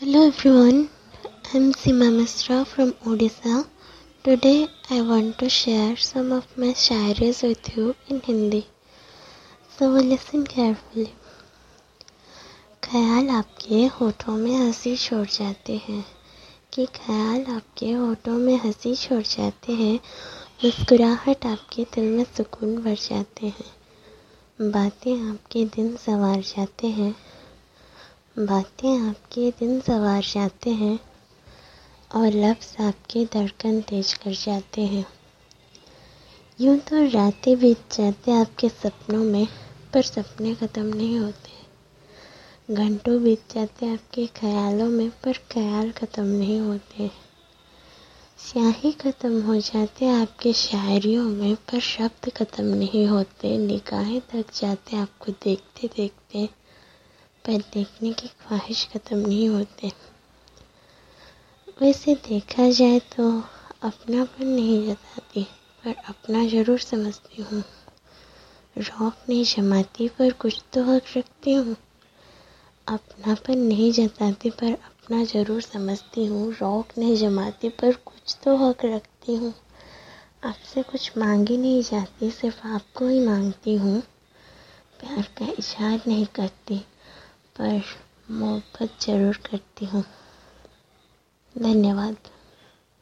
Hello everyone, I'm Sima Misra from Odisha. Today I want to share some of my shayaris with you in Hindi. So listen carefully. ख्याल आपके होठों में हँसी छोड़ जाते हैं कि ख्याल आपके होठों में हँसी छोड़ जाते हैं मुस्कुराहट आपके दिल में सुकून भर जाते हैं बातें आपके दिन संवार जाते हैं बातें आपके दिन सवार जाते हैं और लफ्ज़ आपके धड़कन तेज कर जाते हैं। यूँ तो रातें बीत जाते आपके सपनों में, पर सपने ख़त्म नहीं होते। घंटों बीत जाते आपके ख्यालों में, पर ख्याल ख़त्म नहीं होते। स्याही ख़त्म हो जाते आपके शायरियों में, पर शब्द ख़त्म नहीं होते। निगाहें थक जाते आपको देखते देखते पर देखने की ख्वाहिश ख़त्म नहीं होते। वैसे देखा जाए तो अपनापन नहीं जताती, पर अपना ज़रूर समझती हूँ। रौक नहीं जमाती, पर कुछ तो हक रखती हूँ। अपनापन नहीं जताती, पर अपना ज़रूर समझती हूँ। रौक नहीं जमाती, पर कुछ तो हक रखती हूँ। आपसे कुछ मांगी नहीं जाती, सिर्फ़ आपको ही मांगती हूँ। प्यार का इजहार नहीं करती। पर मोहब्बत ज़रूर करती हूँ। धन्यवाद।